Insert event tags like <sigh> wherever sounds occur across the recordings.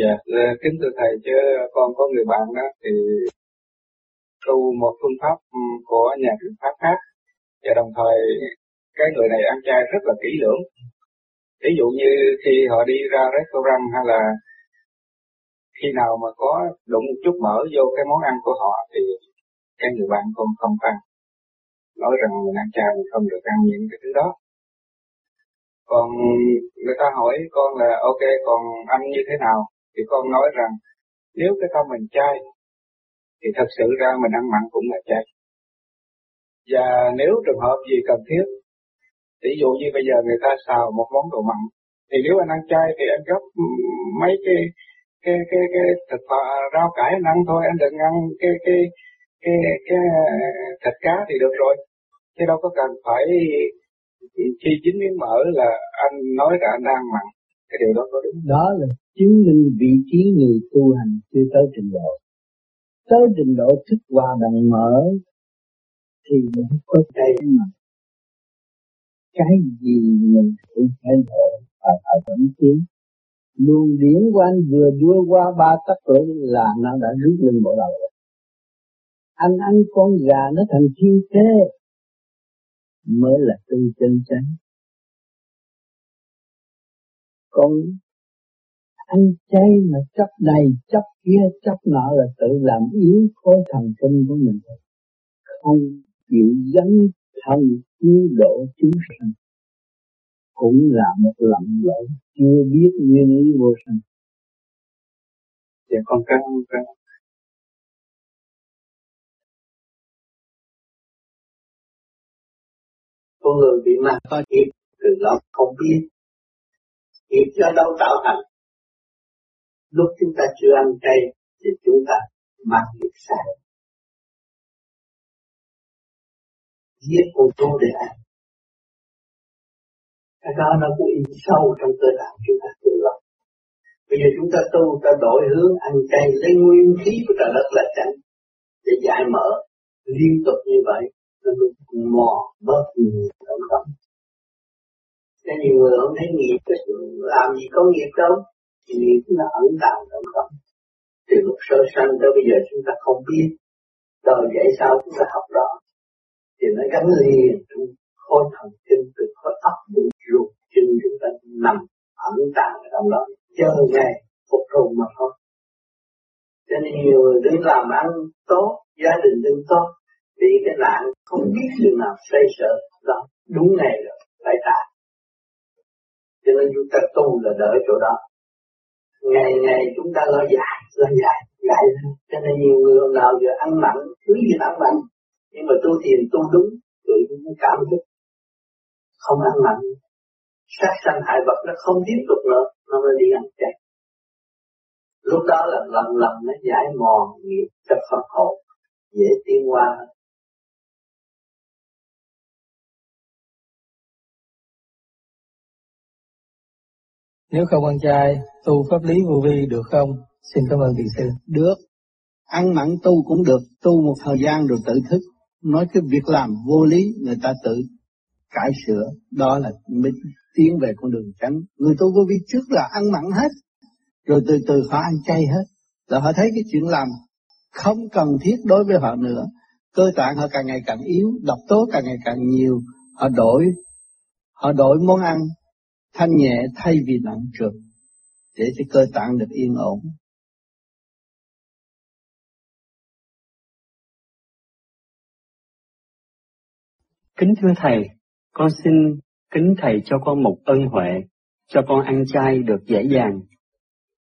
Dạ, yeah. kính thưa thầy chứ con có người bạn đó thì tu một phương pháp của nhà thuyết pháp khác và đồng thời cái người này ăn chay rất là kỹ lưỡng. Ví dụ như khi họ đi ra restaurant hay là khi nào mà có đụng một chút mỡ vô cái món ăn của họ thì cái người bạn con không ăn. Nói rằng mình ăn chay mình không được ăn những cái thứ đó. Còn người ta hỏi con là ok còn ăn như thế nào thì con nói rằng nếu cái tâm mình chay thì thật sự ra mình ăn mặn cũng là chay. Và nếu trường hợp gì cần thiết, ví dụ như bây giờ người ta xào một món đồ mặn, thì nếu anh ăn chay thì anh gấp mấy cái cái cái cái thịt và rau cải anh ăn thôi, anh đừng ăn cái cái cái cái thịt cá thì được rồi. Chứ đâu có cần phải khi chín miếng mỡ là anh nói là anh đang mặn cái điều đó có đúng đó là chứng minh vị trí người tu hành chưa tới trình độ. Tới trình độ thức hòa đồng mở thì mới có cái mà cái gì mình cũng phải độ và phải tận tiến luồng điển của anh vừa đưa qua ba tắc lưỡi là nó đã rút lên bộ đầu rồi. Anh ăn con gà nó thành thiên thế mới là tu chân chánh. Con ăn chay mà chấp này chấp kia, chấp nọ là tự làm yếu khối thần kinh của mình. Không chịu dấn thân cứu độ chúng sanh. Cũng là một lầm lỗi chưa biết nguyên lý vô sanh. Dạ con cảm ơn con người bị ma có nghiệp từ đó không biết. Nghiệp do đâu tạo thành? Lúc chúng ta chưa ăn chay thì chúng ta mang nghiệp sai. Giết con thú để ăn. Cái đó nó cũng in sâu trong cơ thể chúng ta tự lòng bây giờ chúng ta tu ta đổi hướng ăn chay lấy nguyên khí của trời đất là tránh, để giải mở. Liên tục như vậy nó được mò bớt nhiều động tâm cho nhiều người không thấy nghiệp làm gì có nghiệp đâu nghiệp là ẩn tàng trong tâm từ lúc sơ sanh tới bây giờ chúng ta không biết đời dạy sao chúng ta học rõ thì nó gắn liền trong khối thần kinh từ khối óc đến ruột chân chúng ta nằm ẩn tàng ở trong đó. Chờ ngày phục hồn mà thôi. Cho nên nhiều người đứng làm ăn tốt, gia đình đứng tốt bị cái nạn không biết chừng nào xây sợ đó, đúng ngày rồi phải trả cho nên chúng ta tu là đợi chỗ đó ngày ngày chúng ta lo dài lo dài dài cho nên nhiều người nào giờ ăn mặn cứ gì ăn mặn, nhưng mà tu thiền tu đúng tự cũng cảm thức. Không ăn mặn, sát sanh hại vật nó không tiếp tục nữa, nó mới đi ăn chay. Lúc đó là lần lần nó giải mòn nghiệp cho Phật hồn, dễ tiến qua Nếu không ăn chay, tu pháp lý vô vi được không? Xin cảm ơn thiền sư. Được. Ăn mặn tu cũng được, tu một thời gian rồi tự thức. Nói cái việc làm vô lý, người ta tự cải sửa. Đó là mới tiến về con đường tránh. Người tu vô vi trước là ăn mặn hết. Rồi từ từ họ ăn chay hết. Là họ thấy cái chuyện làm không cần thiết đối với họ nữa. Cơ tạng họ càng ngày càng yếu, độc tố càng ngày càng nhiều. Họ đổi họ đổi món ăn thanh nhẹ thay vì nặng trược để cho cơ tạng được yên ổn. Kính thưa Thầy, con xin kính Thầy cho con một ân huệ, cho con ăn chay được dễ dàng.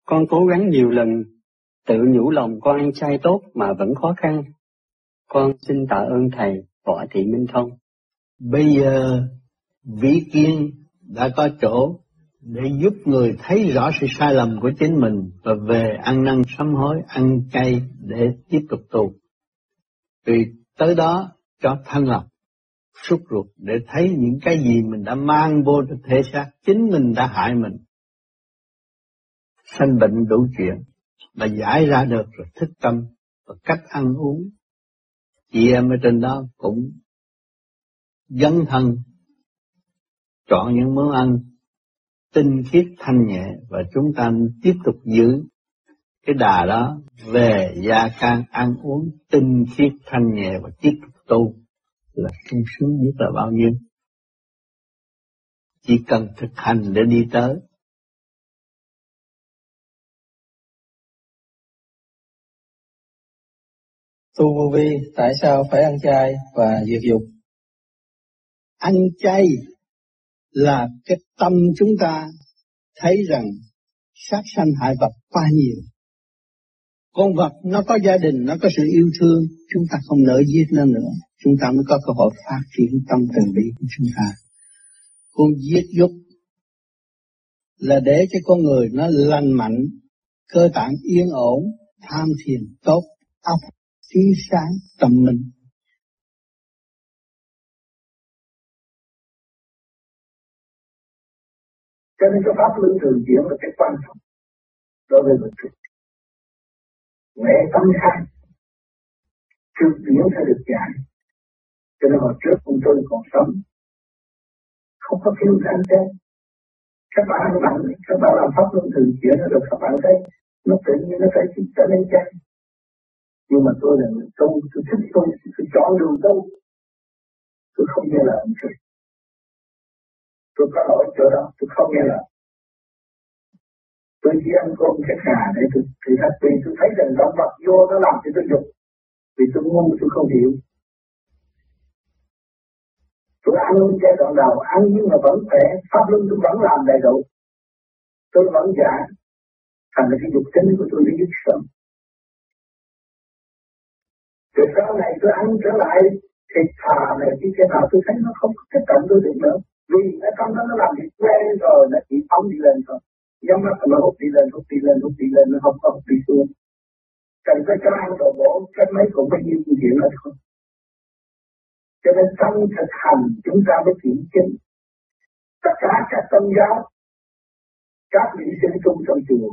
Con cố gắng nhiều lần, tự nhủ lòng con ăn chay tốt mà vẫn khó khăn. Con xin tạ ơn Thầy, Võ Thị Minh Thông. Bây giờ, vĩ kiên đã có chỗ để giúp người thấy rõ sự sai lầm của chính mình và về ăn năn sám hối, ăn chay để tiếp tục tu. Vì tới đó cho thân lập xúc ruột để thấy những cái gì mình đã mang vô thể xác, chính mình đã hại mình. Sanh bệnh đủ chuyện, mà giải ra được rồi thức tâm và cách ăn uống. Chị em ở trên đó cũng dấn thân chọn những món ăn tinh khiết thanh nhẹ và chúng ta tiếp tục giữ cái đà đó về gia can ăn uống tinh khiết thanh nhẹ và tiếp tục tu là sung sướng biết là bao nhiêu. Chỉ cần thực hành để đi tới. Tu vô vi tại sao phải ăn chay và diệt dục? Ăn chay là cái tâm chúng ta thấy rằng sát sanh hại vật quá nhiều. Con vật nó có gia đình, nó có sự yêu thương, chúng ta không nỡ giết nó nữa. Chúng ta mới có cơ hội phát triển tâm từ bi của chúng ta. Con giết dục là để cho con người nó lành mạnh, cơ tạng yên ổn, tham thiền tốt, óc trí sáng tâm minh. Cho nên cái pháp luân thường chuyển là cái quan trọng đối với mình chất Mẹ tâm khai, thường chuyển phải được giải. Cho nên hồi trước chúng tôi còn sống, không có thiếu anh thế Các bạn làm, các bạn làm pháp luân thường chuyển được các bạn thấy nó tự nhiên nó phải trở nên chân. Nhưng mà tôi là người tu, tôi thích tu, tôi chọn đường tu. Tôi không nghe lời ông trời Tôi có lỗi chỗ đó, tôi không nghe lời. Tôi chỉ ăn cơm cái gà để tôi thì thật vì tôi thấy rằng động vật vô nó làm cho tôi dục. Vì tôi ngu tôi không hiểu. Tôi ăn giai đoạn đầu ăn nhưng mà vẫn khỏe pháp luân tôi vẫn làm đầy đủ. Tôi vẫn giả thành là cái dục tính của tôi nó dứt sớm rồi sau này tôi ăn trở lại thịt thà này cái cái nào tôi thấy nó không có cái cận tôi được nữa vì nó trong đó nó làm việc quen rồi, nó chỉ phóng đi lên thôi. Nhắm mắt nó hút đi lên hút đi lên hút đi lên, nó không có hút đi xuống. Cần phải cho ăn đồ bổ, cái mấy cũng bao nhiêu chuyện nó thôi. Cho nên trong thực hành, chúng ta mới kiểm chứng. Tất cả các tôn giáo, các vị sư tu trong chùa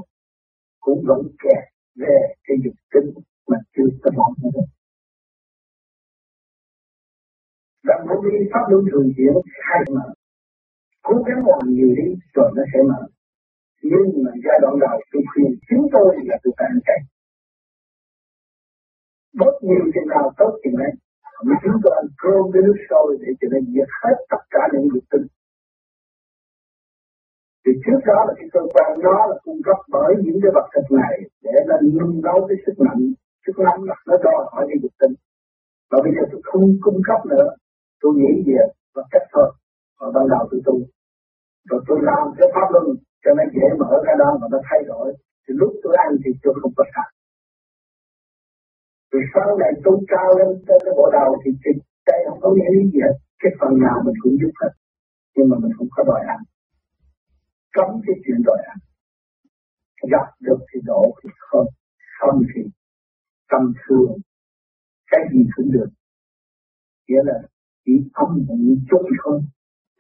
cũng vẫn kẹt về cái dục tính mà chưa có bỏ được. Đặng bởi vì pháp luân thường chuyển khai mở Cố gắng làm nhiều đi rồi nó sẽ mở nhưng mà giai đoạn đầu tôi khuyên chúng tôi là tôi phải ăn chay. Bớt nhiều chừng nào, tốt chừng ấy mà chúng tôi ăn cơm với nước sôi để cho nên diệt hết tất cả những dục tinh thì trước đó là cái cơ quan đó là cung cấp bởi những cái vật chất này để nó nâng đấu cái sức mạnh. Sức nóng nó đòi hỏi cái dục tinh và bây giờ tôi không cung cấp nữa. Tôi nghĩ về và cách thôi. Và ban đầu tôi tu rồi tôi làm cái pháp luân, cho nó dễ mở ra đó mà nó thay đổi. Thì lúc tôi ăn thì tôi không có sạch. Rồi sau này tôi cao lên tới cái bộ đầu thì thịt đây không có nghĩa lý gì hết. Cái phần nào mình cũng giúp hết. Nhưng mà mình không có đòi ăn. Cấm cái chuyện đòi ăn. Gặp được thì đổ, thì không. Không thì tâm thương. Cái gì cũng được. Nghĩa là chỉ âm hưởng chút thôi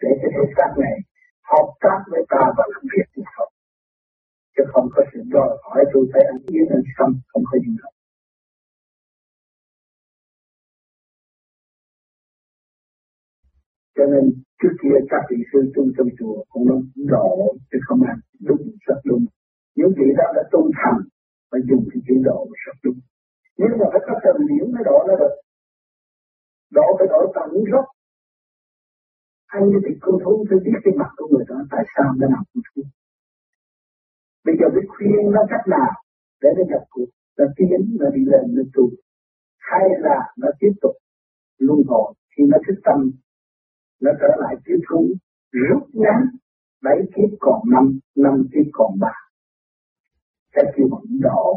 để cho thế xác này hợp tác với ta và làm việc với Phật. Chứ không có sự đòi hỏi tôi phải ăn yến ăn sâm, không có gì đâu. Cho nên trước kia các vị sư tu trong chùa cũng nói đổ chứ không ăn đúng rất đúng. Những vị đó đã tu thành và dùng cái chữ độ rất đúng. Nhưng mà phải có cần điểm mới độ nó được. Độ phải đổi tận gốc hay như thì cô thú tôi biết cái mặt của người đó tại sao nó làm con thú bây giờ biết khuyên nó cách nào để nó nhập cuộc. Nó tiến, nó đi lên, nó tu hay là nó tiếp tục luân hồi khi nó thức tâm, nó trở lại tiếp thú rút ngắn, bảy kiếp còn năm năm kiếp còn ba. Cái kêu bằng đỏ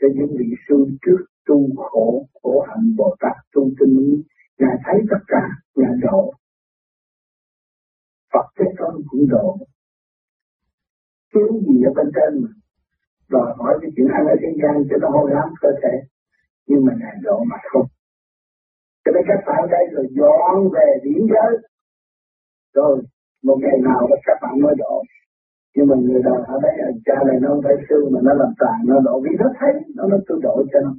cho những vị sư trước tu khổ khổ hạnh bồ tát, tu tinh ngài thấy tất cả, ngài độ. Phật Thế Tôn cũng độ. kiếm gì ở bên trên mà. Đòi hỏi cái chuyện ăn ở trên gian cho nó hôi lắm cơ thể. Nhưng mà Ngài độ mà không. Cho nên các bạn đây rồi dọn về điển giới. Rồi, một ngày nào đó các bạn mới độ. Nhưng mà người đời ở đây cha này nó không phải sư mà nó làm tàn nó độ vì nó thấy nó nó tự độ cho nó.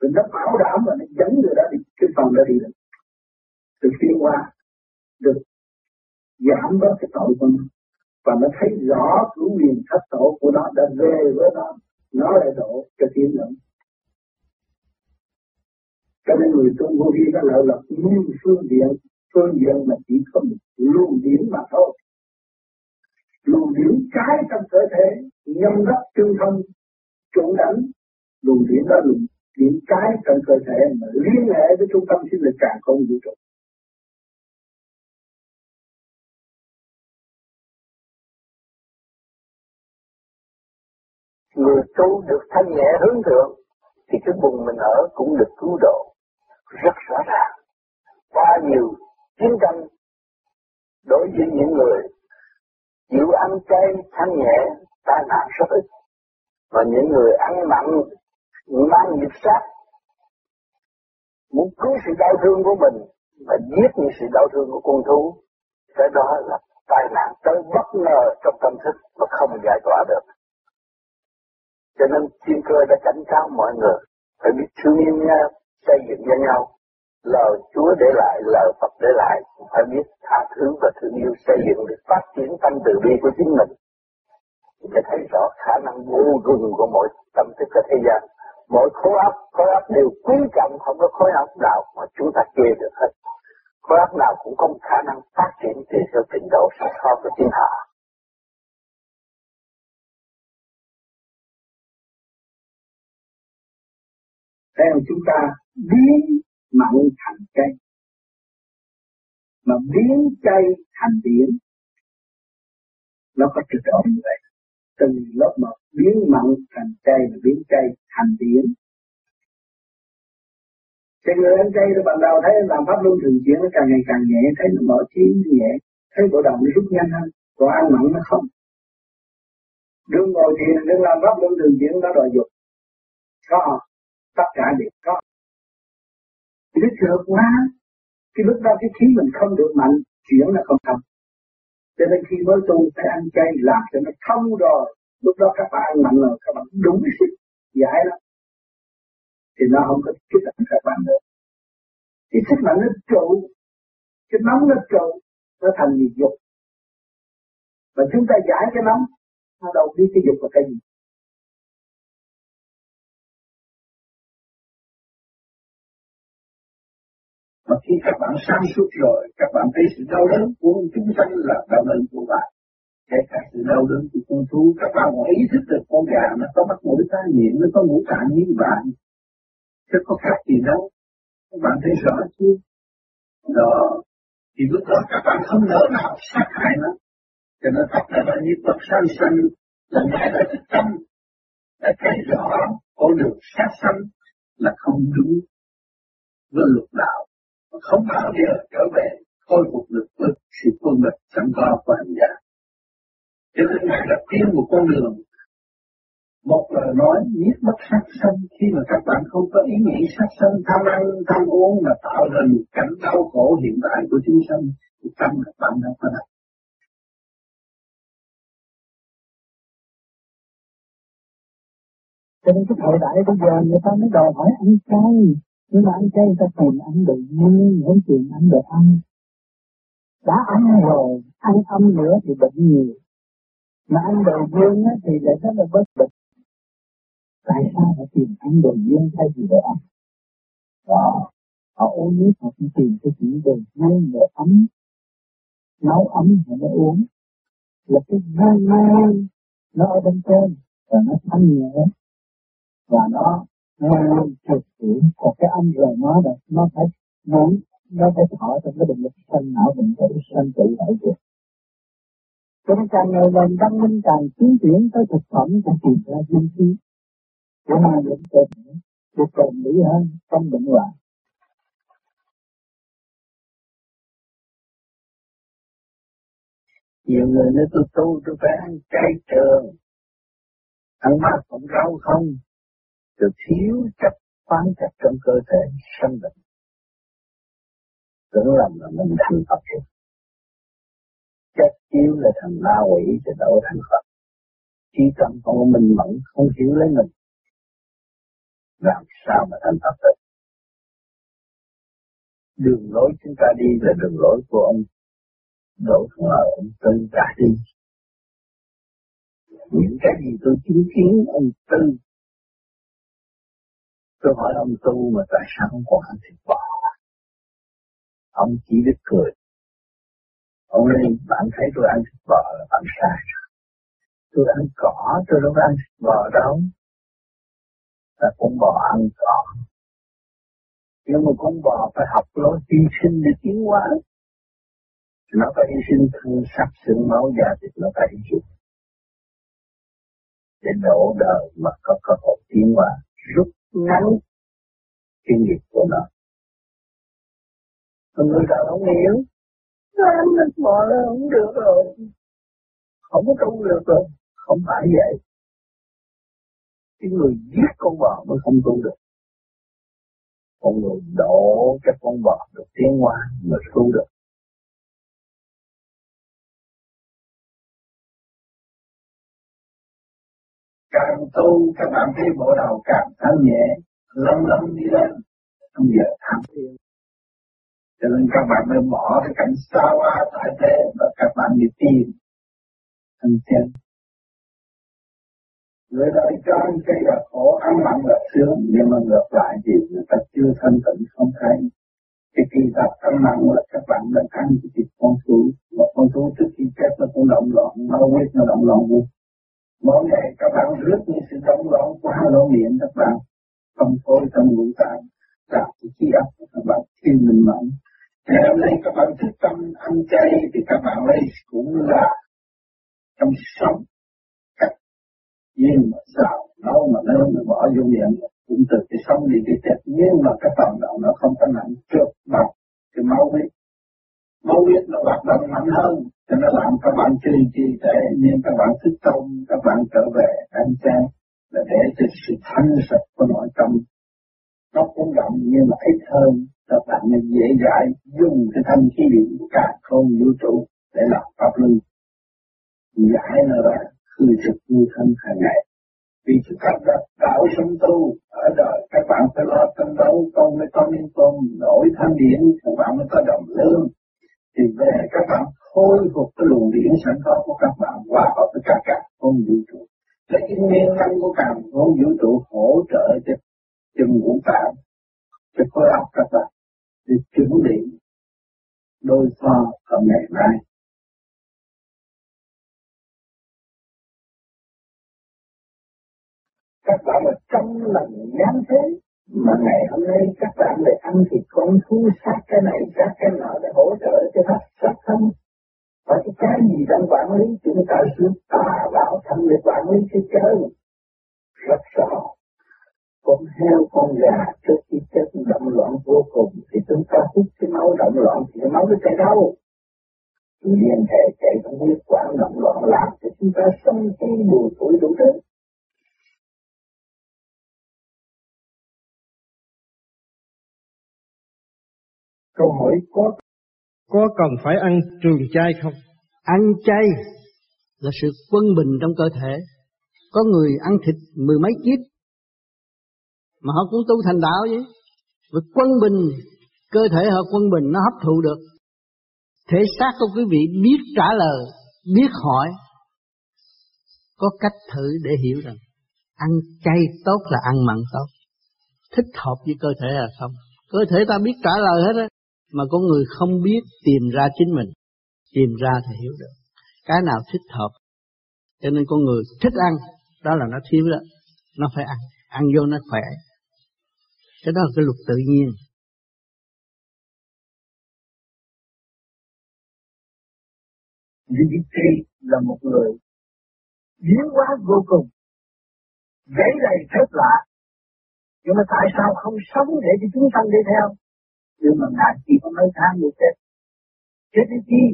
vì nó bảo đảm và nó dẫn người đó đi cái phần đó đi được. Được tiến qua, được giảm bớt cái tội của nó. Và nó thấy rõ cái quyền thất tổ của nó đã về với nó nó lại đổ cho tiến nữa cho nên người tu vô vi có lợi là luôn phương diện phương diện mà chỉ có một luồng điển mà thôi. Luồng điển trái trong cơ thể nhâm đắp tương thông chủ đánh luồng điển đó luồng điển trái trong cơ thể mà liên hệ với trung tâm sinh lực càng không vũ trụ. Tu được thanh nhẹ hướng thượng, thì cái vùng mình ở cũng được cứu độ. Rất rõ ràng. Qua nhiều chiến tranh đối với những người chịu ăn chay thanh nhẹ, tai nạn rất ít. Và những người ăn mặn, mang nghiệp sát, muốn cứu sự đau thương của mình và giết những sự đau thương của con thú, cái đó là tai nạn tới bất ngờ trong tâm thức mà không giải tỏa được cho nên thiên cơ đã cảnh cáo mọi người phải biết thương yêu nhau, xây dựng cho nhau. Lời Chúa để lại, lời Phật để lại phải biết tha thứ và thương yêu, xây dựng để phát triển tâm từ bi của chính mình. Thì sẽ thấy rõ khả năng vô cùng của mỗi tâm thức ở thế gian. Mỗi khối óc khối óc đều quý trọng, không có khối óc nào mà chúng ta chê được hết. Khối óc nào cũng có khả năng phát triển tùy theo trình độ sẵn có của chính họ theo chúng ta biến mặn thành chay mà biến chay thành biển. Nó có trực độ như vậy. Từ lớp một, biến mặn thành chay và biến chay thành biển. Thì người ăn chay rồi ban đầu thấy làm pháp luân thường chuyển nó càng ngày càng nhẹ, thấy nó mở trí nhẹ, thấy bộ đầu nó rút nhanh hơn còn ăn mặn nó không. Đừng ngồi thiền, đừng làm pháp luân thường chuyển nó đòi dục. Có tất cả đều có. Nó thừa quá cái lúc đó cái khí mình không được mạnh, chuyển là không thông cho nên khi mới tu, phải ăn chay, làm cho nó thông rồi. Lúc đó các bạn ăn mạnh rồi, các bạn đúng sức giải lắm thì nó không có kích động các bạn được cái sức mạnh nó trụ, cái nóng nó trụ, nó thành gì dục. Và chúng ta giải cái nóng, nó đâu biết cái dục là cái gì. Mà khi các bạn sáng suốt rồi, các bạn thấy sự đau đớn của chúng sanh là đau đớn của bạn. Kể cả sự đau đớn của con thú, các bạn còn ý thức được con gà nó có mắt mũi tai miệng, nó có ngũ tạng như bạn. Chứ có khác gì đâu. Các bạn thấy rõ chưa? Đó. Thì lúc đó các bạn không nỡ nào sát hại nó. Cho nên tất cả là như Phật sanh sanh là ngài đã thức tâm. Đã thấy rõ con đường sát sanh là không đúng với luật đạo không bao giờ trở về, khôi phục được với sự quân bình, sẵn có của hành giả. Cho nên Ngài đã tiên một con đường. Một lời nói giết mất sát sanh. Khi mà các bạn không có ý nghĩ sát sanh, tham ăn, tham uống mà tạo ra một cảnh đau khổ hiện tại của chúng sanh, thì tâm các bạn đã có đặt cho nên cái thời đại bây giờ người ta mới đòi hỏi ăn chay nhưng mà anh chay ta tìm ăn được nhân không tìm ăn được ăn. Đã ăn rồi ăn âm nữa thì bệnh nhiều. Mà ăn đồ dương á, thì lại rất là bất bệnh tại sao phải tìm ăn đồ dương thay vì đồ ăn? Đó họ uống nước họ cũng tìm cái chuyện đồ dương đồ ấm. Nấu ấm họ nó uống. Là cái gan mang nó ở bên trên và nó thanh nhẹ. Và nó nguyên thực tiễn còn cái âm rồi nó là nó phải muốn nó phải thọ trong cái định lực sanh não định tử sanh tự đại được cho nên càng ngày lần văn minh, càng tiến triển tới thực phẩm, càng tìm ra duyên khí của mà định cơ thể được bền mỹ hơn trong bệnh hoạn. Nhiều người nói, tôi tu, tôi phải ăn chay trường. Ăn mát cũng rau không? Sự thiếu chất khoáng chất trong cơ thể sanh bệnh. Tưởng lầm là mình thành Phật rồi. Chất chiếu là thành ma quỷ thì đâu thành Phật. Chỉ cần con mình mẫn, không hiểu lấy mình. Làm sao mà thành Phật được? Đường lối chúng ta đi là đường lối của ông. Đỗ Thuận Lợi ông Tư đã đi. Những cái gì tôi chứng kiến, ông Tư tôi hỏi ông tu mà tại sao không còn ăn thịt bò ông chỉ biết cười. Ông nói, bạn thấy tôi ăn thịt bò là bạn sai tôi ăn cỏ, tôi đâu có ăn thịt bò đâu. Là con bò ăn cỏ. Nhưng mà con bò phải học lối hy sinh để tiến hóa. Nó phải hy sinh thân sắc xương máu da thịt, nó phải hy sinh. Để đổ đời mà có cơ hội tiến hóa, rút ngắn cái nghiệp của nó. Còn người ta không hiểu. Nó ăn thịt bò là không được rồi. Không có tu được rồi. Không phải vậy. Cái người giết con bò mới không tu được. Con người đổ cho con bò được tiến hóa mà tu được. Càng tu, các bạn thấy bộ đầu càng thanh nhẹ lâm lâm đi lên. Không giờ thẳng thiên cho nên các bạn mới bỏ cái cảnh xa hoa tại thế và các bạn đi tìm thành chân người đời cho ăn cây là khổ, ăn mặn là sướng, nhưng mà ngược lại thì người ta chưa thanh tịnh không thấy. Cái kỳ tập ăn mặn là các bạn đang ăn cái thịt con thú, một con thú trước khi chết nó cũng động loạn máu huyết nó động loạn vô mỗi ngày các bạn rước những sự động loạn qua lỗ miệng các bạn. Không phối trong ngũ tạng, tạo cái khí áp của các bạn khi mình mẫn. Ngày hôm nay các bạn thức tâm ăn chay thì các bạn ấy cũng là trong sống. Cách nhưng mà sao nấu mà nấu mà bỏ vô miệng. Cũng từ cái sống đi cái chết. Nhưng mà cái phần động nó không có nặng trước bằng cái máu huyết. Bố biết nó hoạt động mạnh hơn, cho nó làm các bạn chơi trì tệ nên các bạn thức tâm, các bạn trở về ăn chay là để cho sự thanh sạch của nội tâm nó cũng rộng nhưng mà ít hơn, các bạn nên dễ dãi dùng cái thanh khí điện của cả không vũ trụ để làm pháp luân. Giải nó ra khư trực như thân hàng ngày. Vì chúng ta đã đạo sống tu ở đời, các bạn phải lo tâm đấu công với con liên tôn đổi thanh điện các bạn mới có đồng lương thì về các bạn, khôi phục cái luồng điển sẵn có của các bạn hòa hợp với cả cả không vũ trụ. Lấy cái nguyên năng của cả không vũ trụ hỗ trợ cho chân ngũ tạng cho khối óc các bạn, để chuẩn bị đôi pha ở ngày mai. Các bạn là trong lần nhám thế mà ngày hôm nay các bạn lại ăn thịt con thú, sát cái này, sát cái nọ để hỗ trợ cho pháp sát thân. Và cái cái gì đang quản lý? Chúng ta sự tà đạo thân để quản lý cái chơi rất rõ. Con heo, con gà, trước khi chết động loạn vô cùng, thì chúng ta hút cái máu động loạn, thì cái máu nó chạy đâu? Liên hệ chạy trong huyết quản động loạn làm cho chúng ta sống khí mùi tuổi đủ thứ. Câu hỏi có có cần phải ăn trường chay không? Ăn chay là sự quân bình trong cơ thể. Có người ăn thịt mười mấy kiếp mà họ cũng tu thành đạo vậy. Vì quân bình, cơ thể họ quân bình nó hấp thụ được. Thể xác của quý vị biết trả lời, biết hỏi, có cách thử để hiểu rằng ăn chay tốt là ăn mặn tốt. Thích hợp với cơ thể là không. Cơ thể ta biết trả lời hết á, mà con người không biết tìm ra chính mình. Tìm ra thì hiểu được. Cái nào thích hợp. Cho nên con người thích ăn, đó là nó thiếu đó. Nó phải ăn, ăn vô nó khỏe. Cái đó là cái luật tự nhiên. Lý Trí là một người biến hóa vô cùng, gãy đầy thất lạ. Nhưng mà tại sao không sống để cho chúng sanh đi theo? Nhưng mà Ngài chỉ có mấy tháng mới chết. Chết đi chi?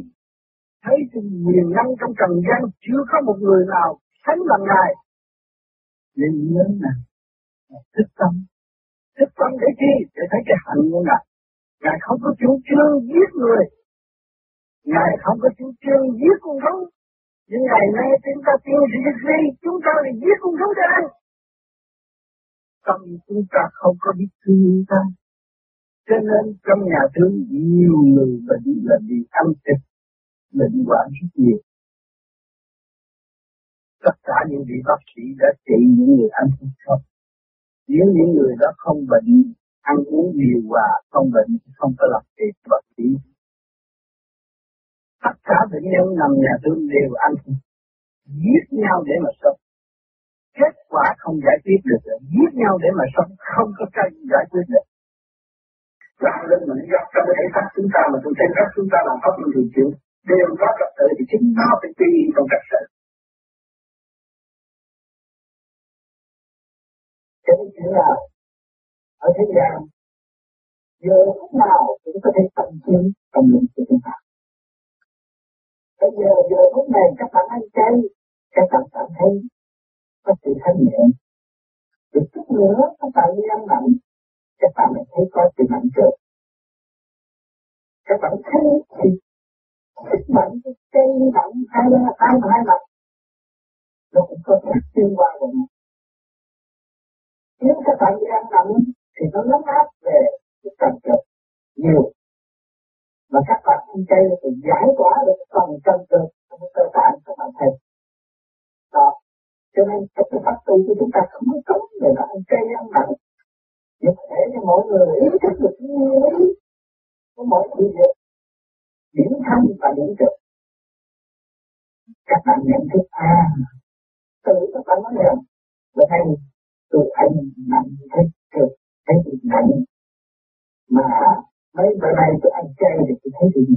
Thấy từng nhiều năm trong trần gian chưa có một người nào sánh bằng Ngài. Nên nhớ nè, thức tâm. Thức tâm để chi? Để thấy cái hạnh của Ngài. Ngài không có chủ trương giết người. Ngài không có chủ trương giết con thú. Nhưng ngày nay chúng ta tiêu diệt gì, chúng ta lại giết con thú để ăn. Tâm chúng ta không có biết thương ta. Cho nên trong nhà thương nhiều người bệnh là vì ăn thịt, bệnh hoạn rất nhiều. tất cả những vị bác sĩ đã trị những người ăn không nếu những người đó không bệnh ăn uống điều hòa không bệnh không có làm việc bác sĩ. Tất cả bệnh nhân nằm nhà thương đều ăn giết nhau để mà sống. Kết quả không giải quyết được. Giết nhau để mà sống không có cách giải quyết được làm lên mình gặp trong cái thể xác chúng ta mà trong thể xác chúng ta làm pháp luân thường chuyển đều có trật tự thì chính nó phải tùy trong trật tự. Cho nên chỉ là ở thế gian giờ lúc nào cũng có thể tận chiến tâm linh của chúng ta. Bây giờ giờ lúc này các bạn ăn chay, các bạn cảm thấy có sự thanh nhẹ. Rồi chút nữa các bạn đi ăn lạnh các bạn lại thấy có sự mạnh trợ. Các bạn thấy thì sức mạnh cái cây nặng hai hai hai mặt. Nó cũng có thể xuyên qua của nó. Nếu các bạn đi ăn mặn thì nó lấn áp về cái trầm trực nhiều. Mà các bạn ăn cây thì giải tỏa được phần trầm trực trong cơ bản các bạn thấy. Đó. Cho nên trong cái pháp tu của chúng ta không có cấm về là ăn cây ăn nặng nhưng thể cho mọi người, ý thức được cái nguyên lý của mọi sự việc. Điểm thanh và điểm trực. Các bạn nhận thức à từ các bạn nói rằng, bữa nay tôi ăn nặng thấy trực thấy gì nặng mà mấy bữa nay tôi ăn chay thì tôi thấy gì?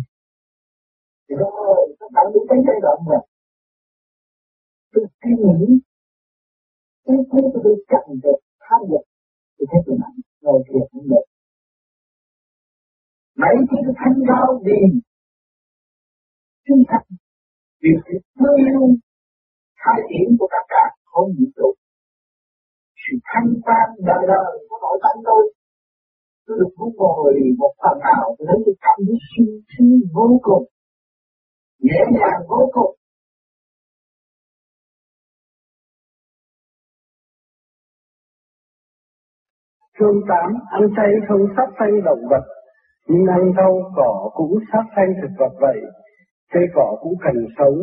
Rồi, các bạn đi tới giai đoạn rồi. Tôi suy nghĩ cái thấy tôi đi chậm được tham dục thì thấy tôi nặng ngồi thiệt cũng được. Mấy cái thanh cao gì chúng ta vì sự thương yêu khai triển của tất cả không vũ trụ sự thanh quan đời đời của nội tâm tôi. Tôi được muốn ngồi một phần nào tôi thấy tôi cảm thấy sung sướng vô cùng, nhẹ nhàng vô cùng Thương tám, ăn chay không sát sanh động vật, nhưng ăn rau cỏ cũng sát sanh thực vật vậy. Cây cỏ cũng cần sống,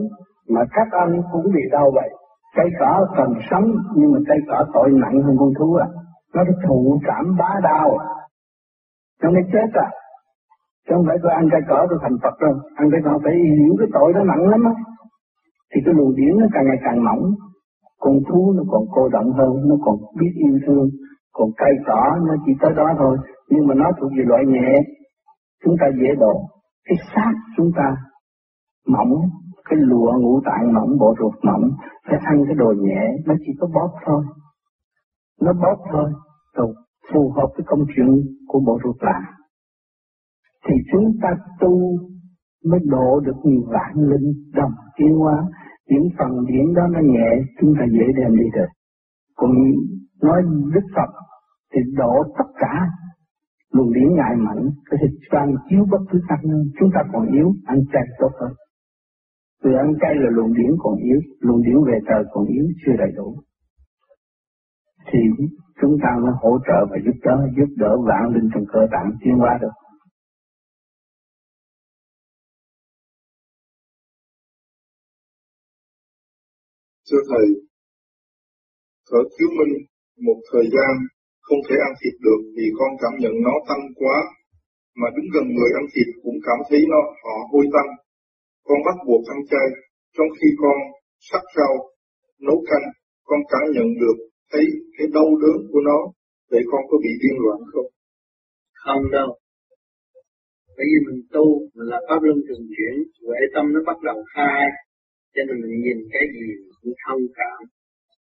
mà các ăn cũng bị đau vậy. Cây cỏ cần sống, nhưng mà cây cỏ tội nặng hơn con thú à. Nó thụ cảm bá đau à. Nó mới chết à. Chứ không phải tôi ăn cây cỏ tôi thành Phật đâu. Ăn cây cỏ phải hiểu cái tội nó nặng lắm á. Thì cái luồng điển nó càng ngày càng mỏng. Con thú nó còn cô động hơn, nó còn biết yêu thương. Còn cây cỏ nó chỉ tới đó thôi. Nhưng mà nó thuộc về loại nhẹ. Chúng ta dễ độ. Cái xác chúng ta mỏng, cái lụa ngũ tạng mỏng, bộ ruột mỏng phải ăn cái đồ nhẹ, nó chỉ có bóp thôi nó bóp thôi, rồi phù hợp với công chuyện của bộ ruột làm thì chúng ta tu mới độ được nhiều vạn linh đồng tiến hóa những phần điển đó nó nhẹ, chúng ta dễ đem đi được còn nói đức phật thì độ tất cả luồng điển ngại mạnh cái thịt toàn chiếu bất cứ tăng chúng ta còn yếu ăn chay tốt hơn Người ăn chay là luồng điển còn yếu, luồng điển về trời còn yếu, chưa đầy đủ. Thì chúng ta mới hỗ trợ và giúp đỡ, giúp đỡ vạn linh trong cơ tạng tiến hóa được. Thưa Thầy, thở cứu minh một thời gian không thể ăn thịt được vì con cảm nhận nó tăng quá, mà đứng gần người ăn thịt cũng cảm thấy nó họ hôi tăng con bắt buộc ăn chay, trong khi con sắc rau, nấu canh, con cảm nhận được thấy cái đau đớn của nó, để con có bị điên loạn không? Không đâu. Bởi vì mình tu, mình là pháp luân thường chuyển, huệ tâm nó bắt đầu khai, cho nên mình nhìn cái gì cũng thông cảm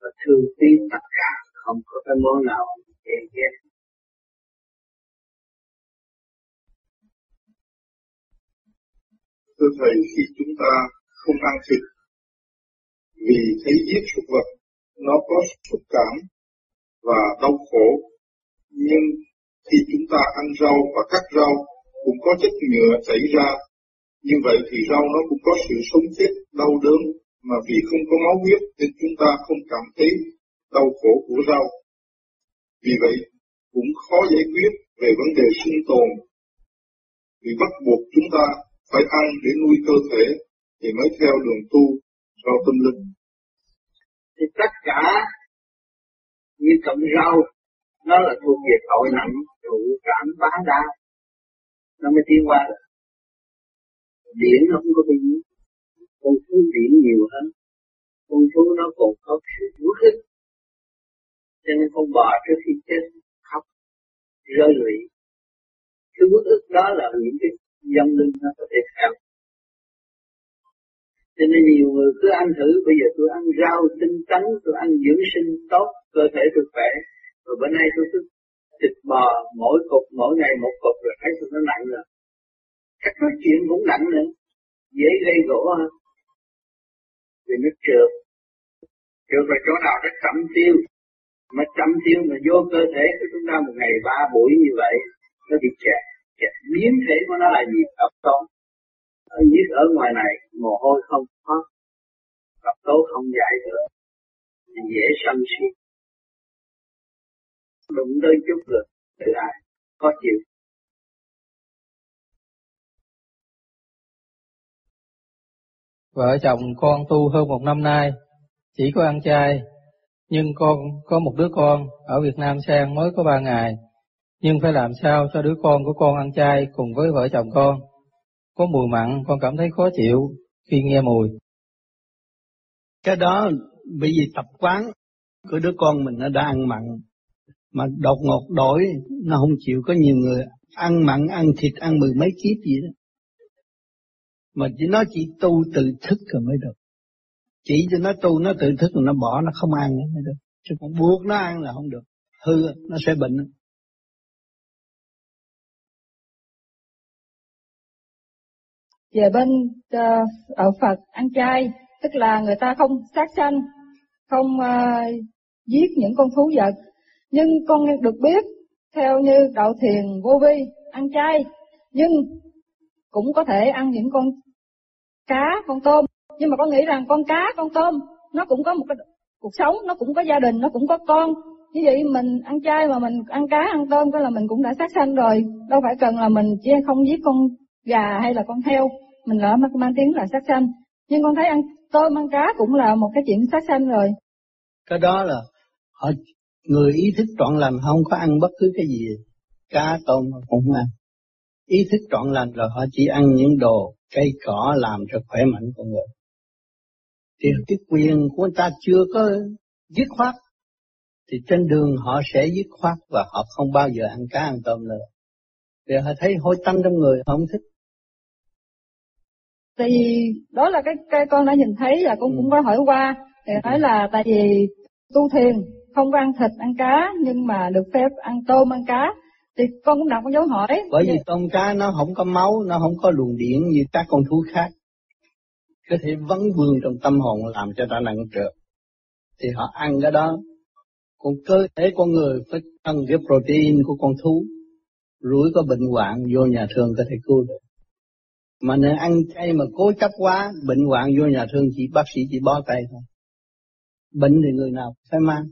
và thương tiếc tất cả, không có cái món nào chê kia Thưa Thầy, khi chúng ta không ăn thịt, vì thấy giết súc vật, nó có xúc cảm và đau khổ, nhưng khi chúng ta ăn rau và cắt rau cũng có chất nhựa chảy ra, như vậy thì rau nó cũng có sự sống chết, đau đớn, mà vì không có máu huyết nên chúng ta không cảm thấy đau khổ của rau. Vì vậy, cũng khó giải quyết về vấn đề sinh tồn, vì bắt buộc chúng ta phải ăn để nuôi cơ thể thì mới theo đường tu cho tâm linh. thì tất cả như cộng rau nó là thuộc về tội nặng trụ cảm bá đa nó mới tiến qua được. Điển nó không có bị con thú điển nhiều hơn. Con thú nó còn có sự uất khích cho nên con bò trước khi chết, khóc, rơi lụy. Cái bức ức đó là những cái dâm linh nó có thể theo cho nên nhiều người cứ ăn thử, bây giờ tôi ăn rau tinh tấn, tôi ăn dưỡng sinh tốt, cơ thể tôi khỏe, rồi bữa nay tôi cứ thịt bò, mỗi cục, mỗi ngày một cục rồi thấy tôi nó nặng rồi. Cách nói chuyện cũng nặng nữa, dễ gây gỗ hơn. Vì nó trượt. Trượt vào chỗ nào nó cẩm tiêu mà chậm tiêu mà vô cơ thể của chúng ta một ngày ba buổi như vậy nó bị kẹt kẹt biến thể của nó là gì? Độc tố. Ở nhiệt ở ngoài này mồ hôi không thoát độc tố không giải được dễ sân si. Đụng tới chút được tự ai có chịu. Vợ chồng con tu hơn một năm nay, chỉ có ăn chay, nhưng con có một đứa con ở Việt Nam sang mới có ba ngày, nhưng phải làm sao cho đứa con của con ăn chay cùng với vợ chồng con. Có mùi mặn con cảm thấy khó chịu khi nghe mùi. Cái đó bởi vì tập quán của đứa con mình nó đã ăn mặn, mà đột ngột đổi nó không chịu có nhiều người ăn mặn ăn thịt ăn mười mấy kiếp gì đó mà chỉ nó chỉ tu tự thức rồi mới được chỉ cho nó tu nó tự thức nó bỏ nó không ăn mới được. Chứ còn buộc nó ăn là không được. Hư nó sẽ bệnh. Về bên uh, ở Phật ăn chay tức là người ta không sát sanh không uh, giết những con thú vật. Nhưng con được biết theo như đạo thiền vô vi ăn chay nhưng cũng có thể ăn những con cá con tôm nhưng mà con nghĩ rằng con cá con tôm nó cũng có một cái cuộc sống nó cũng có gia đình nó cũng có con. Như vậy mình ăn chay mà mình ăn cá ăn tôm cái là mình cũng đã sát sanh rồi. Đâu phải cần là mình chỉ không giết con gà hay là con heo. Mình lỡ mang, mang tiếng là sát sanh. Nhưng con thấy ăn tôm ăn cá cũng là một cái chuyện sát sanh rồi. Cái đó là họ người ý thức trọn lành không có ăn bất cứ cái gì. Cá tôm cũng không ăn. Ý thức trọn lành rồi họ chỉ ăn những đồ cây cỏ làm cho khỏe mạnh con người thì cái quyền của người ta chưa có dứt khoát thì trên đường họ sẽ dứt khoát và họ không bao giờ ăn cá ăn tôm nữa. Vì họ thấy hôi tanh trong người họ không thích. Tại vì đó là cái, cái con đã nhìn thấy và con ừ. cũng có hỏi qua. Thì nói là tại vì tu thiền không có ăn thịt ăn cá nhưng mà được phép ăn tôm ăn cá. Thì con cũng đặt con dấu hỏi. Bởi vì tôm cá nó không có máu nó không có luồng điện như các con thú khác có thể vấn vương trong tâm hồn làm cho ta nặng trược thì họ ăn cái đó. Còn cơ thể con người phải ăn cái protein của con thú. Rủi có bệnh hoạn, vô nhà thương có thể cứu được. Mà nếu ăn chay mà cố chấp quá, bệnh hoạn, vô nhà thương chỉ, bác sĩ chỉ bó tay thôi. Bệnh thì người nào phải mang.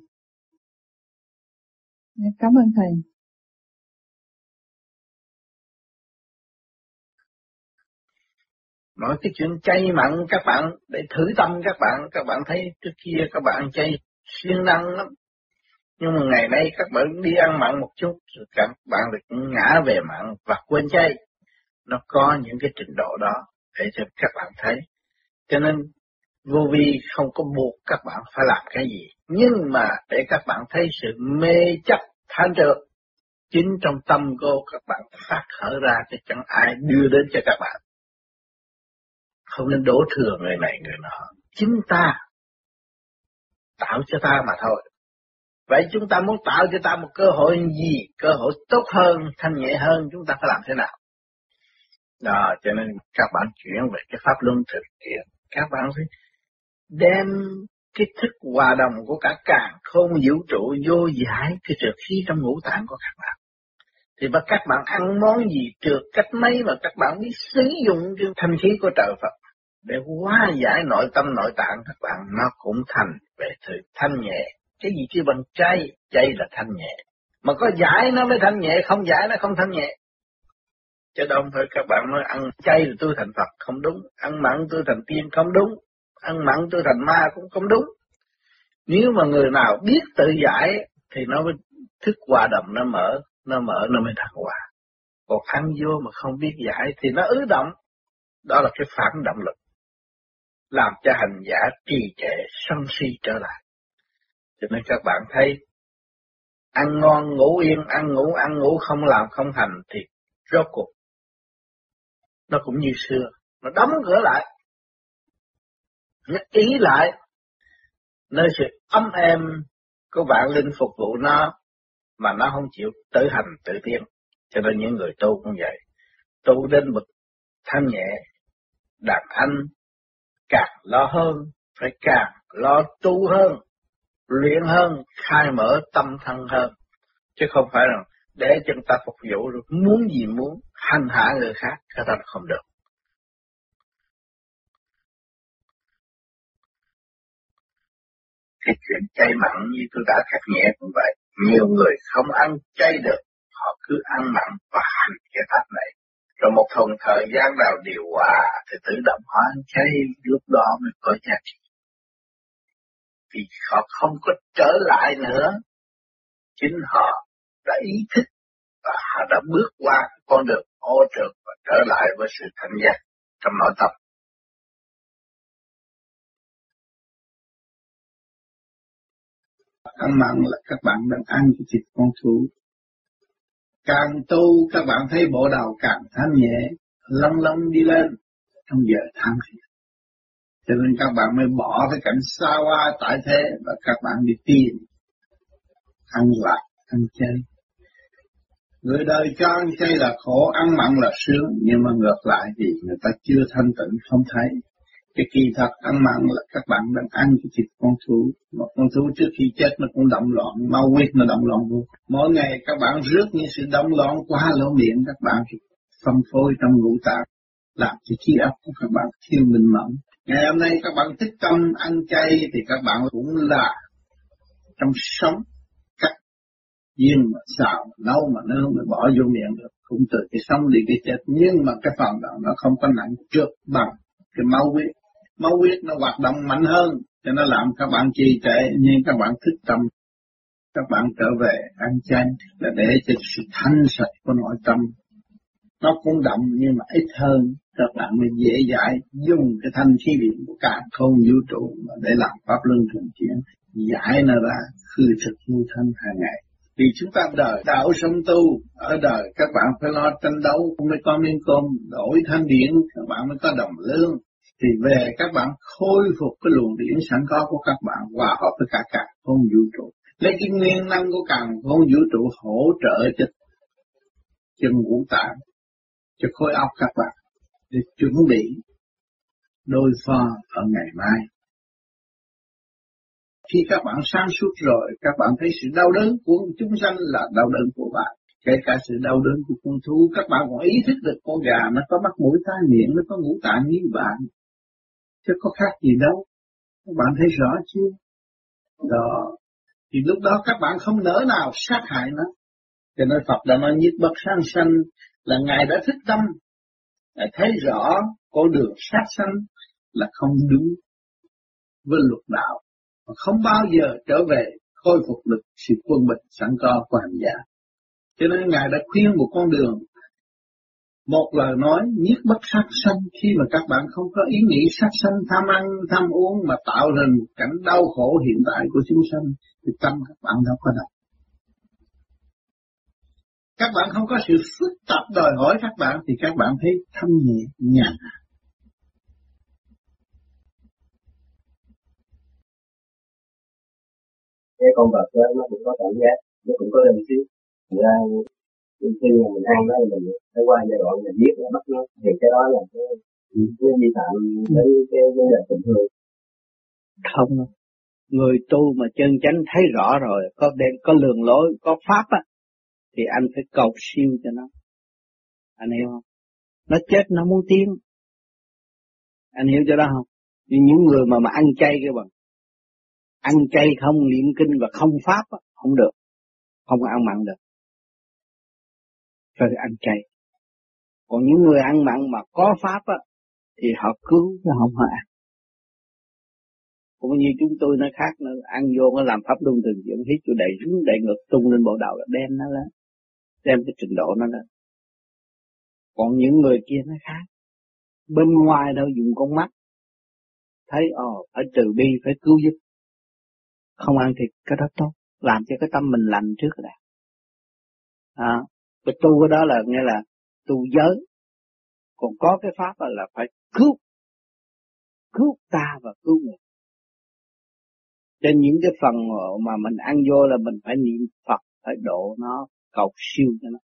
Cảm ơn thầy. Nói cái chuyện chay mặn các bạn, để thử tâm các bạn. Các bạn thấy trước kia các bạn chay siêng năng lắm. Nhưng mà ngày nay các bạn đi ăn mặn một chút, rồi các bạn được ngã về mặn và quên chay. Nó có những cái trình độ đó để cho các bạn thấy. Cho nên, vô vi không có buộc các bạn phải làm cái gì. Nhưng mà để các bạn thấy sự mê chấp than trượt chính trong tâm cô các bạn phát khởi ra, thì chẳng ai đưa đến cho các bạn không nên đổ thừa người này người nọ. Chính ta tạo cho ta mà thôi. Vậy chúng ta muốn tạo cho ta một cơ hội gì? Cơ hội tốt hơn, thanh nhẹ hơn, chúng ta phải làm thế nào? Đó, cho nên các bạn chuyển về cái pháp luân thực hiện. Các bạn phải đem cái thức hòa đồng của cả càng không vũ trụ vô giải cái trượt khí trong ngũ tạng của các bạn. Thì mà các bạn ăn món gì trượt cách mấy mà các bạn biết sử dụng cái thanh khí của trời Phật để hóa giải nội tâm, nội tạng các bạn, nó cũng thành về sự thanh nhẹ. Cái gì kêu bằng chay chay là thanh nhẹ. Mà có giải nó mới thanh nhẹ, không giải nó không thanh nhẹ. Chứ đâu phải các bạn nói ăn chay là tôi thành Phật, không đúng. Ăn mặn tôi thành tiên, không đúng. Ăn mặn tôi thành ma cũng không đúng. Nếu mà người nào biết tự giải, thì nó mới thức hòa đồng, nó mở nó mở, nó mới thăng hòa. Còn ăn vô mà không biết giải, thì nó ứ động. Đó là cái phản động lực làm cho hành giả trì trệ, sân si trở lại. Cho nên các bạn thấy, ăn ngon, ngủ yên, ăn ngủ ăn ngủ, không làm, không hành thì rốt cuộc, nó cũng như xưa. Nó đóng cửa lại, nó ý lại, nơi sự ấm êm của bạn linh phục vụ nó mà nó không chịu tự hành, tự tiến. Cho nên những người tu cũng vậy. Tu đến bậc thanh nhẹ, đàn anh càng lo hơn phải càng lo tu hơn luyện hơn khai mở tâm thân hơn chứ không phải là để chúng ta phục vụ được muốn gì muốn hành hạ người khác cái ta không được cái chuyện chay mặn như tôi đã khắc nhẹ cũng vậy. Nhiều người không ăn chay được, họ cứ ăn mặn và hành cái pháp này. Rồi một thùng thời gian nào điều hòa thì tự động hóa cái lúc đó mới có giá trị. Vì họ không có trở lại nữa. Chính họ đã ý thức và họ đã bước qua con đường ô trượt và trở lại với sự thanh giác trong nội tâm. ăn mặn là các bạn đang ăn thịt con thú. Càng tu các bạn thấy bộ đầu càng thanh nhẹ, lăn lăn đi lên trong giờ tham thiền. Cho nên các bạn mới bỏ cái cảnh xa hoa tại thế và các bạn đi tìm ăn lạc, ăn chơi. Người đời cho ăn chay là khổ, ăn mặn là sướng, nhưng mà ngược lại thì người ta chưa thanh tịnh không thấy. Cái kỳ thật ăn mặn là các bạn đang ăn cái thịt con thú. Mà con thú trước khi chết nó cũng động loạn, mau huyết nó động loạn vô. Mỗi ngày các bạn rước những sự động loạn qua lỗ miệng các bạn phân phối trong ngũ tạng làm cho trí óc của các bạn thiếu minh mẫn. Ngày hôm nay các bạn thích tâm ăn chay thì các bạn cũng là trong sống cắt duyên mà xào nấu mà nướng mà bỏ vô miệng được cũng từ cái sống đi cái chết nhưng mà cái phần đó nó không có nặng trước bằng cái máu huyết máu huyết nó hoạt động mạnh hơn, cho nó làm các bạn trì trệ, nhưng các bạn thức tâm, các bạn trở về ăn chay là để cho sự thanh sạch của nội tâm nó cũng động nhưng mà ít hơn, các bạn mới dễ dãi dùng cái thanh khí điện của cả không vũ trụ để làm pháp luân thường chuyển, giải nó ra khư thực như thanh hàng ngày. Vì chúng ta đời, đạo sống tu, ở đời các bạn phải lo tranh đấu mới có miếng cơm, đổi thanh điển, các bạn mới có đồng lương thì về các bạn khôi phục cái luồng điển sẵn có của các bạn hòa hợp với cả cả không vũ trụ. Lấy cái nguyên năng của càng không vũ trụ hỗ trợ cho chân ngũ tạng, cho khối óc các bạn để chuẩn bị đôi pho ở ngày mai. Khi các bạn sáng suốt rồi, các bạn thấy sự đau đớn của chúng sanh là đau đớn của bạn. Kể cả sự đau đớn của con thú, các bạn còn ý thức được con gà nó có mắt mũi tai miệng nó có ngũ tạng như bạn chứ có khác gì đâu. Các bạn thấy rõ chưa? Đó. Thì lúc đó các bạn không nỡ nào sát hại nó. Cho nên Phật đã nói nhiếp bất sang sanh là Ngài đã thức tâm. đã thấy rõ con đường sát sanh là không đúng với luật đạo. Mà không bao giờ trở về khôi phục lực sự quân bình sẵn có của hành giả. Cho nên Ngài đã khuyên một con đường một lời nói nhiếp bất sát sanh khi mà các bạn không có ý nghĩ sát sanh tham ăn, tham uống mà tạo ra một cảnh đau khổ hiện tại của chúng sanh thì tâm các bạn đâu có động. Các bạn không có sự phức tạp đòi hỏi các bạn thì các bạn thấy thanh nhẹ, nhàn cái con vật đó nó cũng có cảm giác nó cũng có linh trí ra khi mà mình ăn đó mình phải qua giai đoạn mình biết là bắt nó. Thì cái đó là cái cái vi phạm đến cái vấn đề tình thương. Không. Người tu mà chân chánh thấy rõ rồi có đen có lường lối có pháp á thì anh phải cầu siêu cho nó. Anh hiểu không? Nó chết nó muốn tiến. Anh hiểu cho đó không? Nhưng những người mà mà ăn chay cái bằng ăn chay không niệm kinh và không pháp á, không được. Không ăn mặn được cho ăn chay. Còn những người ăn mặn mà có pháp á, thì họ cứu chứ không họ ăn. cũng như chúng tôi nó khác nó ăn vô nó làm pháp luân thường chuyển hít chỗ đầy hướng đầy ngực tung lên bộ đầu là đem nó lên đem cái trình độ nó lên còn những người kia nó khác bên ngoài đâu dùng con mắt thấy ồ phải trừ bi phải cứu giúp không ăn thịt cái đó tốt làm cho cái tâm mình lành trước đã à, cái tu cái đó là nghĩa là tu giới. Còn có cái pháp là phải cứu cứu ta và cứu người. Trên những cái phần mà mình ăn vô là mình phải niệm Phật phải độ nó cầu siêu cho nó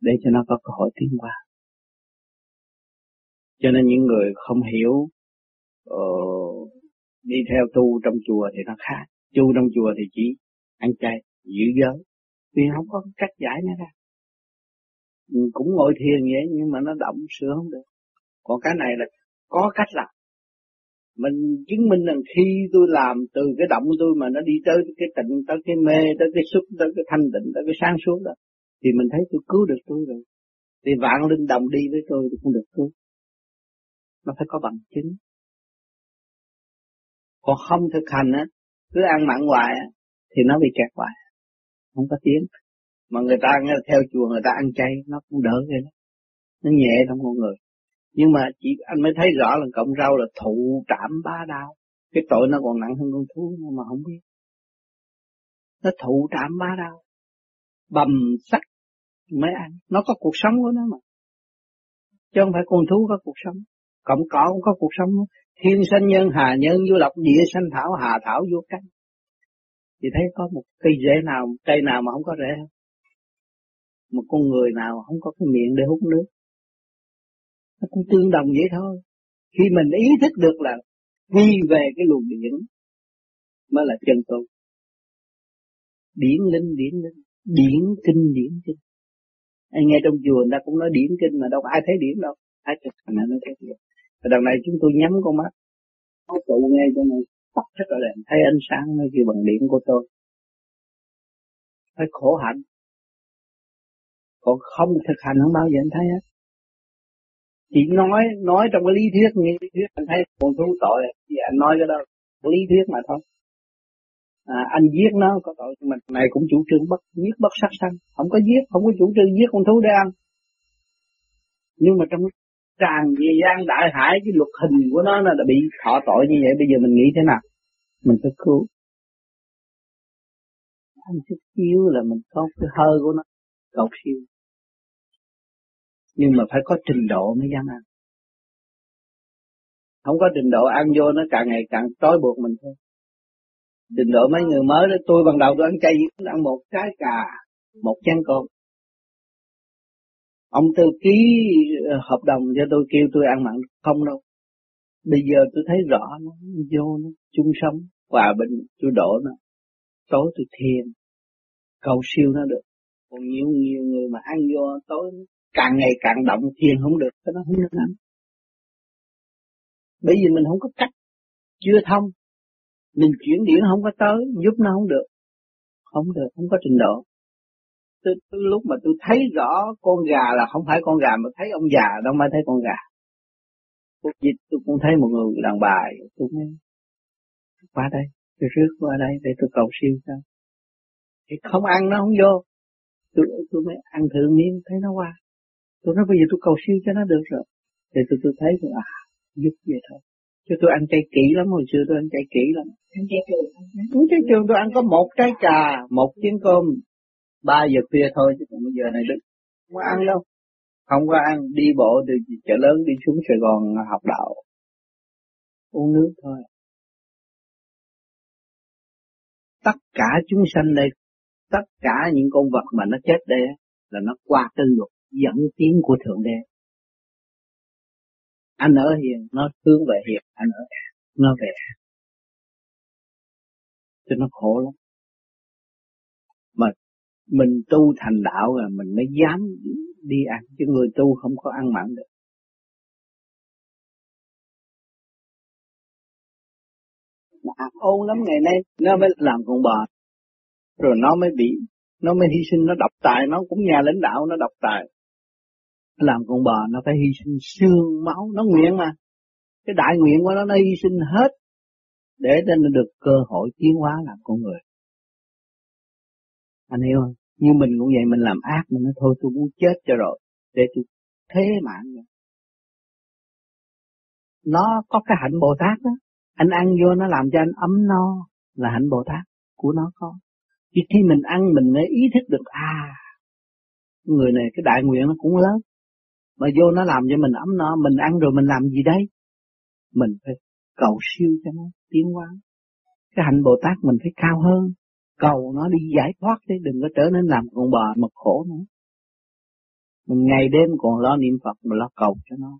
để cho nó có cơ hội tiến qua cho nên những người không hiểu uh, đi theo tu trong chùa thì nó khác. Tu trong chùa thì chỉ ăn chay giữ giới vì không có cách giải nó ra. Cũng ngồi thiền vậy, nhưng mà nó động, sửa không được. Còn cái này là có cách làm. Mình chứng minh rằng khi tôi làm từ cái động tôi mà nó đi tới cái tịnh, tới cái mê, tới cái xúc, tới cái thanh định tới cái sáng suốt đó, thì mình thấy tôi cứu được tôi rồi. Thì vạn linh đồng đi với tôi thì cũng được cứu. Nó phải có bằng chứng. Còn không thực hành á, cứ ăn mặn hoài á, thì nó bị kẹt hoài không có tiếng. Mà người ta nghe theo chùa người ta ăn chay, nó cũng đỡ vậy đó nó nhẹ trong con người. Nhưng mà chỉ anh mới thấy rõ là cộng rau là thụ trảm ba đau cái tội nó còn nặng hơn con thú mà không biết. Nó thụ trảm ba đau bầm sắc mới ăn. Nó có cuộc sống của nó mà. Chứ không phải con thú có cuộc sống. Cộng cỏ cũng có cuộc sống. Thiên sanh nhân, hà nhân, vô lộc, địa sanh thảo, hà thảo, vô cánh thì thấy có một cây rễ nào, cây nào mà không có rễ không? Một con người nào không có cái miệng để hút nước? Nó cũng tương đồng vậy thôi. Khi mình ý thức được là quy về cái luồng điển mới là chân tu điển linh điển linh, điển kinh điển kinh. Anh nghe trong chùa người ta cũng nói điển kinh mà đâu có ai thấy điển đâu. Ai thực hành nó thấy điển. Và đằng này chúng tôi nhắm con mắt. Có tụ nghe cho này tắt hết là đèn thấy ánh sáng mới kêu bằng điện của tôi. Phải khổ hạnh. Còn không thực hành không bao giờ anh thấy hết. Chỉ nói nói trong cái lý thuyết nghe lý thuyết anh thấy con thú tội. Thì anh nói cái đó lý thuyết mà thôi. À, anh giết nó có tội nhưng mà này cũng chủ trương bất giết bất sát sanh. Không có giết không có chủ trương giết con thú để ăn. Nhưng mà trong tràn về gian đại hải cái luật hình của nó là bị thọ tội như vậy. Bây giờ mình nghĩ thế nào? Mình phải cứu. Anh chút xíu là mình có cái hơi của nó cầu siêu nhưng mà phải có trình độ mới dám ăn. Không có trình độ ăn vô nó càng ngày càng trói buộc mình thôi. Trình độ mấy người mới đó, tôi ban đầu tôi ăn chay ăn một trái cà, một chén cơm ông tư ký ờ, hợp đồng cho tôi kêu tôi ăn mặn, không đâu. Bây giờ tôi thấy rõ nó, vô nó, chung sống, hòa bình, tôi đổ nó. Tối tôi thiền, cầu siêu nó được. Còn nhiều nhiều người mà ăn vô, tối càng ngày càng động, thiền không được nó không được ăn. Bởi vì mình không có cách, chưa thông. Mình chuyển điển không có tới, giúp nó không được. Không được, không có trình độ tôi, tôi lúc mà tôi thấy rõ con gà là không phải con gà mà thấy ông già đâu mới thấy con gà. Tôi dịch tôi cũng thấy một người đàn bà tôi mới qua đây tôi rước qua đây để tôi cầu siêu cho. Thì không ăn nó không vô. Tôi tôi mới ăn thử miếng thấy nó qua. Tôi nói bây giờ tôi cầu siêu cho nó được rồi. Thì tôi tôi thấy tôi à giúp vậy thôi. Chứ tôi ăn chay kỹ lắm hồi xưa tôi ăn chay kỹ lắm. Ăn chay trường. Ăn chay trường tôi ăn có một trái cà một chén cơm ba giờ khuya thôi, chứ còn bây giờ này được không có ăn đâu. Không có ăn, đi bộ từ chợ lớn đi xuống Sài Gòn học đạo, uống nước thôi. Tất cả chúng sanh đây, tất cả những con vật mà nó chết đây là nó qua cái luật dẫn tiến của thượng đế. Anh ở hiền, nó hướng về hiền, anh ở nó về cho nó khổ lắm mình tu thành đạo rồi mình mới dám đi ăn, chứ người tu không có ăn mặn được. Nó ác ôn lắm ngày nay, nó mới làm con bò. Rồi nó mới bị, nó mới hy sinh, nó độc tài, nó cũng nhà lãnh đạo, nó độc tài. Làm con bò, nó phải hy sinh xương máu, nó nguyện mà. Cái đại nguyện của nó nó hy sinh hết để cho nó được cơ hội tiến hóa làm con người anh hiểu không? Như mình cũng vậy mình làm ác mình nói thôi tôi muốn chết cho rồi để tôi thế mạng vậy. Nó có cái hạnh Bồ Tát đó. Anh ăn vô nó làm cho anh ấm no là hạnh Bồ Tát của nó có. Chỉ khi mình ăn mình mới ý thức được à người này cái đại nguyện nó cũng lớn. Mà vô nó làm cho mình ấm no mình ăn rồi mình làm gì đây, mình phải cầu siêu cho nó tiến hóa. Cái hạnh Bồ Tát mình phải cao hơn cầu nó đi giải thoát thế, đừng có trở nên làm con bò mà khổ nữa. Mình ngày đêm còn lo niệm Phật mà lo cầu cho nó.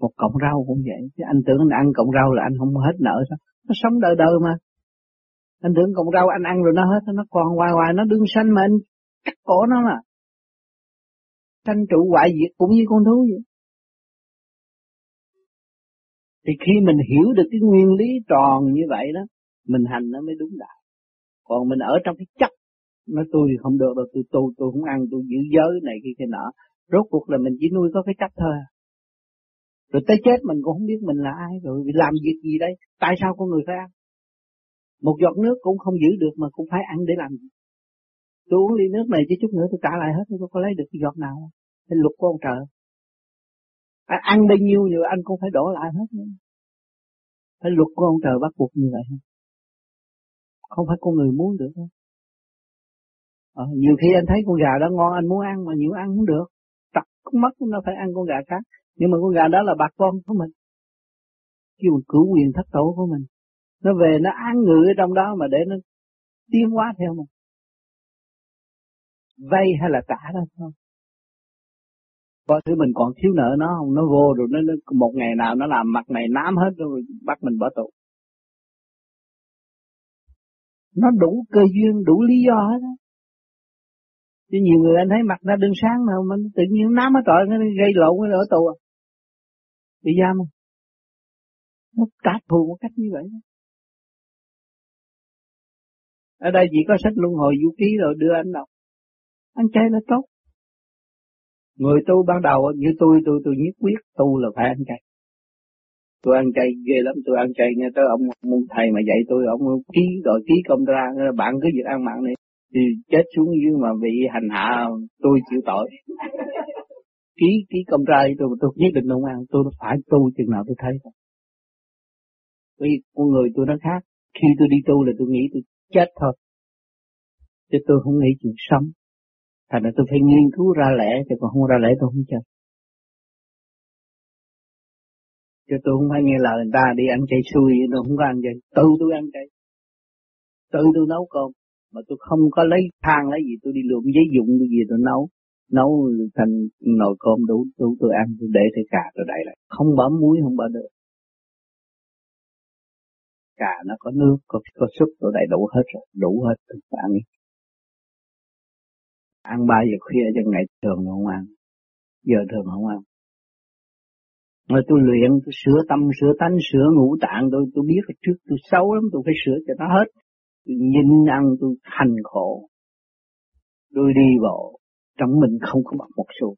Một cọng rau cũng vậy chứ anh tưởng anh ăn cọng rau là anh không hết nợ sao? Nó sống đời đời mà. Anh tưởng cọng rau anh ăn rồi nó hết nó còn hoài hoài nó đương sanh mà anh cắt cổ nó mà. Sanh trụ hoại diệt cũng như con thú vậy. Thì khi mình hiểu được cái nguyên lý tròn như vậy đó mình hành nó mới đúng đạo còn mình ở trong cái chấp nói tôi thì không được đâu tôi tu tôi không ăn tôi giữ giới này kia kia nọ. Rốt cuộc là mình chỉ nuôi có cái chấp thôi à. rồi tới chết mình cũng không biết mình là ai rồi làm việc gì đây tại sao con người phải ăn? Một giọt nước cũng không giữ được mà cũng phải ăn để làm gì? Tôi uống ly nước này chứ chút nữa tôi trả lại hết tôi có lấy được cái giọt nào không? Phải luật của ông trời. À, ăn bao nhiêu nhiều anh cũng phải đổ lại hết nữa. Phải luật của ông trời bắt buộc như vậy không phải con người muốn được đâu. Ờ, nhiều khi anh thấy con gà đó ngon anh muốn ăn mà nhiều ăn không được. Tập mất nó phải ăn con gà khác. Nhưng mà con gà đó là bà con của mình. Kêu cử quyền thất tổ của mình. Nó về nó ăn ngự ở trong đó mà để nó tiến hóa theo mình. Vay hay là trả đó thôi. có thứ mình còn thiếu nợ nó không? Nó vô rồi nó, nó một ngày nào nó làm mặt này nám hết rồi bắt mình bỏ tù nó đủ cơ duyên, đủ lý do hết đó. chứ nhiều người anh thấy mặt nó đương sáng mà mình tự nhiên nám hết trọi nó gây lộn nó ở tù. À bị giam không? Nó trả thù một cách như vậy đó. ở đây chỉ có sách luân hồi vũ ký rồi đưa anh đọc anh chơi là tốt. Người tu ban đầu như tôi tôi tôi nhất quyết tu là phải ăn chay tôi ăn chay ghê lắm tôi ăn chay nghe tới ông môn thầy mà dạy tôi ông ký gọi ký công ra bạn cứ việc ăn mặn này thì chết xuống dưới mà bị hành hạ tôi chịu tội. <laughs> Ký ký công ra tôi tôi nhất định không ăn tôi phải tu chừng nào tôi thấy. Vì con người tôi nó khác khi tôi đi tu là tôi nghĩ tôi chết thôi chứ tôi không nghĩ chuyện sống. Thành ra tôi phải nghiên cứu ra lẽ chứ còn không ra lẽ tôi không chết chứ tôi không phải nghe lời người ta đi ăn chay xui, tôi không có ăn chay. Tự tôi ăn chay. Tự tôi nấu cơm. Mà tôi không có lấy than, lấy gì, tôi đi lượm giấy dụng, cái gì tôi nấu. Nấu thành nồi cơm đủ đủ tôi ăn, tôi để thêm cà tôi đậy lại. Không bỏ muối, không bỏ được. Cà nó có nước, có có súp, tôi đầy đủ hết rồi. Đủ hết, tôi ăn. Ăn ba giờ khuya cho ngày thường không ăn. Giờ thường không ăn mà tôi luyện, tôi sửa tâm, sửa tánh, sửa ngũ tạng, tôi tôi biết là trước tôi xấu lắm, tôi phải sửa cho nó hết. Tôi nhìn ăn, tôi hành khổ. Tôi đi bộ, trong mình không có bằng một xu.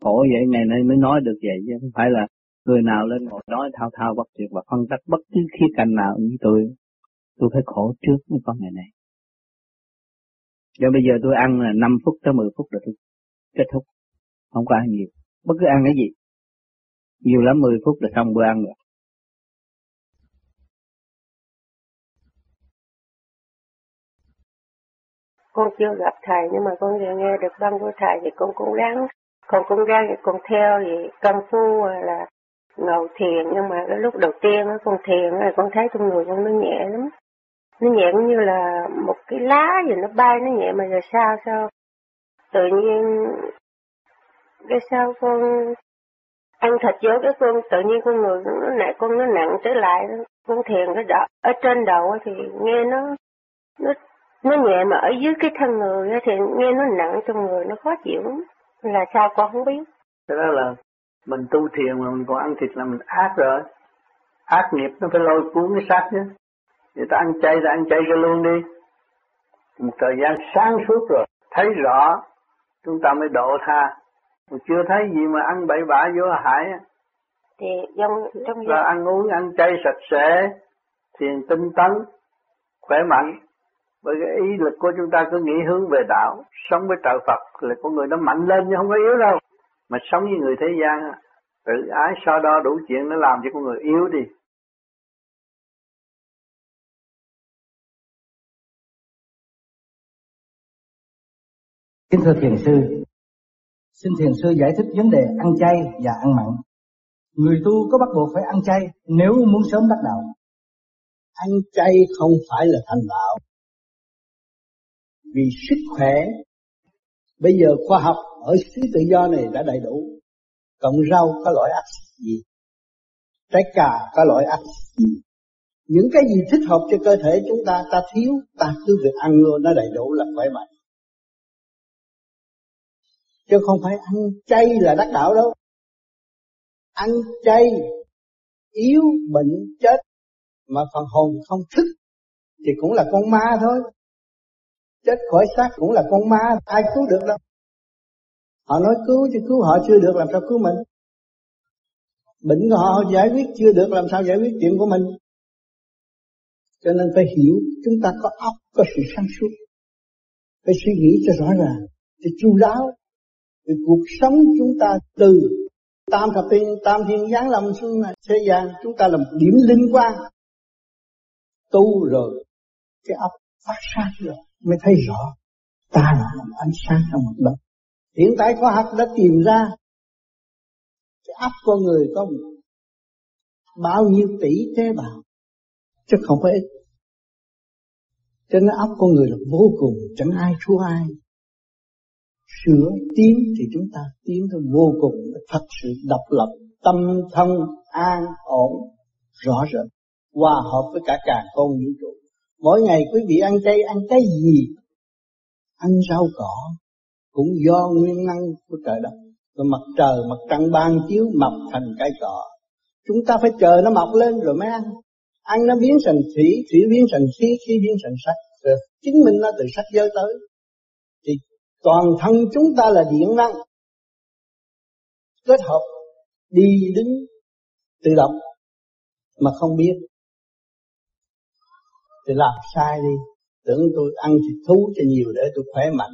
Khổ vậy ngày nay mới nói được vậy chứ không phải là người nào lên ngồi nói thao thao bất tuyệt và phân tích bất cứ khía cạnh nào như tôi. Tôi phải khổ trước mới có ngày này. Cho bây giờ tôi ăn là 5 phút tới 10 phút là tôi kết thúc không có ăn nhiều. Bất cứ ăn cái gì. Nhiều lắm 10 phút là xong bữa ăn rồi. Con chưa gặp thầy, nhưng mà con vừa nghe được băng của thầy thì con cũng ráng. Con cũng ráng thì con theo thì công phu là ngồi thiền. Nhưng mà cái lúc đầu tiên á, con thiền là con thấy trong người con nó nhẹ lắm. Nó nhẹ cũng như là một cái lá gì nó bay, nó nhẹ mà giờ sao sao? Tự nhiên cái sao con ăn thịt vô cái con, tự nhiên con người nó nặng, con nó nặng trở lại con thiền cái đỏ, ở trên đầu thì nghe nó nó nó nhẹ mà ở dưới cái thân người thì nghe nó nặng trong người, nó khó chịu là sao con không biết? Cái đó là mình tu thiền mà mình còn ăn thịt là mình ác rồi. Ác nghiệp nó phải lôi cuốn cái xác chứ. Người ta ăn chay ta ăn chay cho luôn đi. Một thời gian sáng suốt rồi, thấy rõ, chúng ta mới độ tha mà chưa thấy gì mà ăn bậy bạ vô hại thì trong trong là ăn uống ăn chay sạch sẽ thiền tinh tấn khỏe mạnh. Bởi cái ý lực của chúng ta cứ nghĩ hướng về đạo. Sống với trợ Phật là con người nó mạnh lên chứ không có yếu đâu. Mà sống với người thế gian tự ái so đo đủ chuyện nó làm cho con người yếu đi. Kính thưa thiền sư, xin thiền sư giải thích vấn đề ăn chay và ăn mặn. Người tu có bắt buộc phải ăn chay nếu muốn sớm đắc đạo. Ăn chay không phải là thành đạo. Vì sức khỏe, bây giờ khoa học ở xứ tự do này đã đầy đủ. Cộng rau có loại axit gì? Trái cà có loại axit gì? Những cái gì thích hợp cho cơ thể chúng ta, ta thiếu, ta cứ việc ăn luôn, nó đầy đủ là khỏe mạnh chứ không phải ăn chay là đắc đạo đâu. Ăn chay, yếu bệnh chết, mà phần hồn không thức, thì cũng là con ma thôi. Chết khỏi xác cũng là con ma, ai cứu được đâu. Họ nói cứu chứ cứu họ chưa được, làm sao cứu mình? Bệnh của họ giải quyết chưa được, làm sao giải quyết chuyện của mình? Cho nên phải hiểu, chúng ta có óc, có sự sáng suốt. Phải suy nghĩ cho rõ ràng, cho chu đáo. Vì cuộc sống chúng ta từ tam thập thiên, tam thiên giáng lâm xuống thế gian chúng ta là một điểm linh quan tu rồi, cái ốc phát sáng rồi, mới thấy rõ ta là một ánh sáng trong một đất hiện tại khoa học đã tìm ra, cái ốc con người có bao nhiêu tỷ tế bào, chứ không phải ít. Cho nên ốc con người là vô cùng chẳng ai thua ai sửa tiến thì chúng ta tiến tới vô cùng thật sự độc lập, tâm thân an ổn, rõ rệt, hòa hợp với cả càng con vũ trụ. Mỗi ngày quý vị ăn chay, ăn cái gì? Ăn rau cỏ, cũng do nguyên năng của trời đất. Rồi mặt trời, mặt trăng ban chiếu, mọc thành cây cỏ. Chúng ta phải chờ nó mọc lên rồi mới ăn. Ăn nó biến thành thủy thủy biến thành khí khí biến thành sắc. Rồi chính mình nó từ sắc giới tới. Thì toàn thân chúng ta là điện năng. Kết hợp đi đứng, tự động, mà không biết. Thì làm sai đi. Tưởng tôi ăn thịt thú cho nhiều để tôi khỏe mạnh.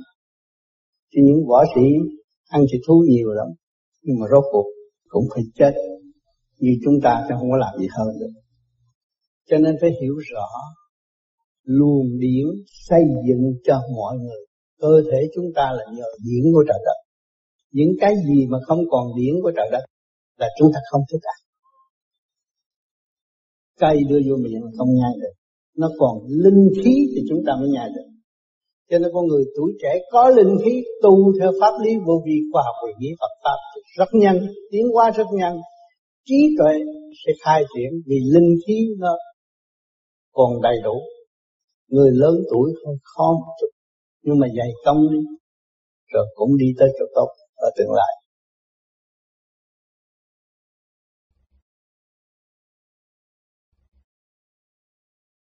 Thì những võ sĩ ăn thịt thú nhiều lắm, nhưng mà rốt cuộc cũng phải chết. Như chúng ta sẽ không có làm gì hơn được. Cho nên phải hiểu rõ luồng điển xây dựng cho mọi người cơ thể chúng ta là nhờ điển của trời đất. Những cái gì mà không còn điển của trời đất là chúng ta không thích ăn. Cây đưa vô miệng không nhai được. Nó còn linh khí thì chúng ta mới nhai được. Cho nên con người tuổi trẻ có linh khí, tu theo pháp lý vô vi khoa học về nghĩa Phật pháp rất nhanh, tiến hóa rất nhanh. Trí tuệ sẽ khai triển vì linh khí nó còn đầy đủ. Người lớn tuổi không khó một chút nhưng mà dày công đi rồi cũng đi tới chỗ tốt ở tương lai.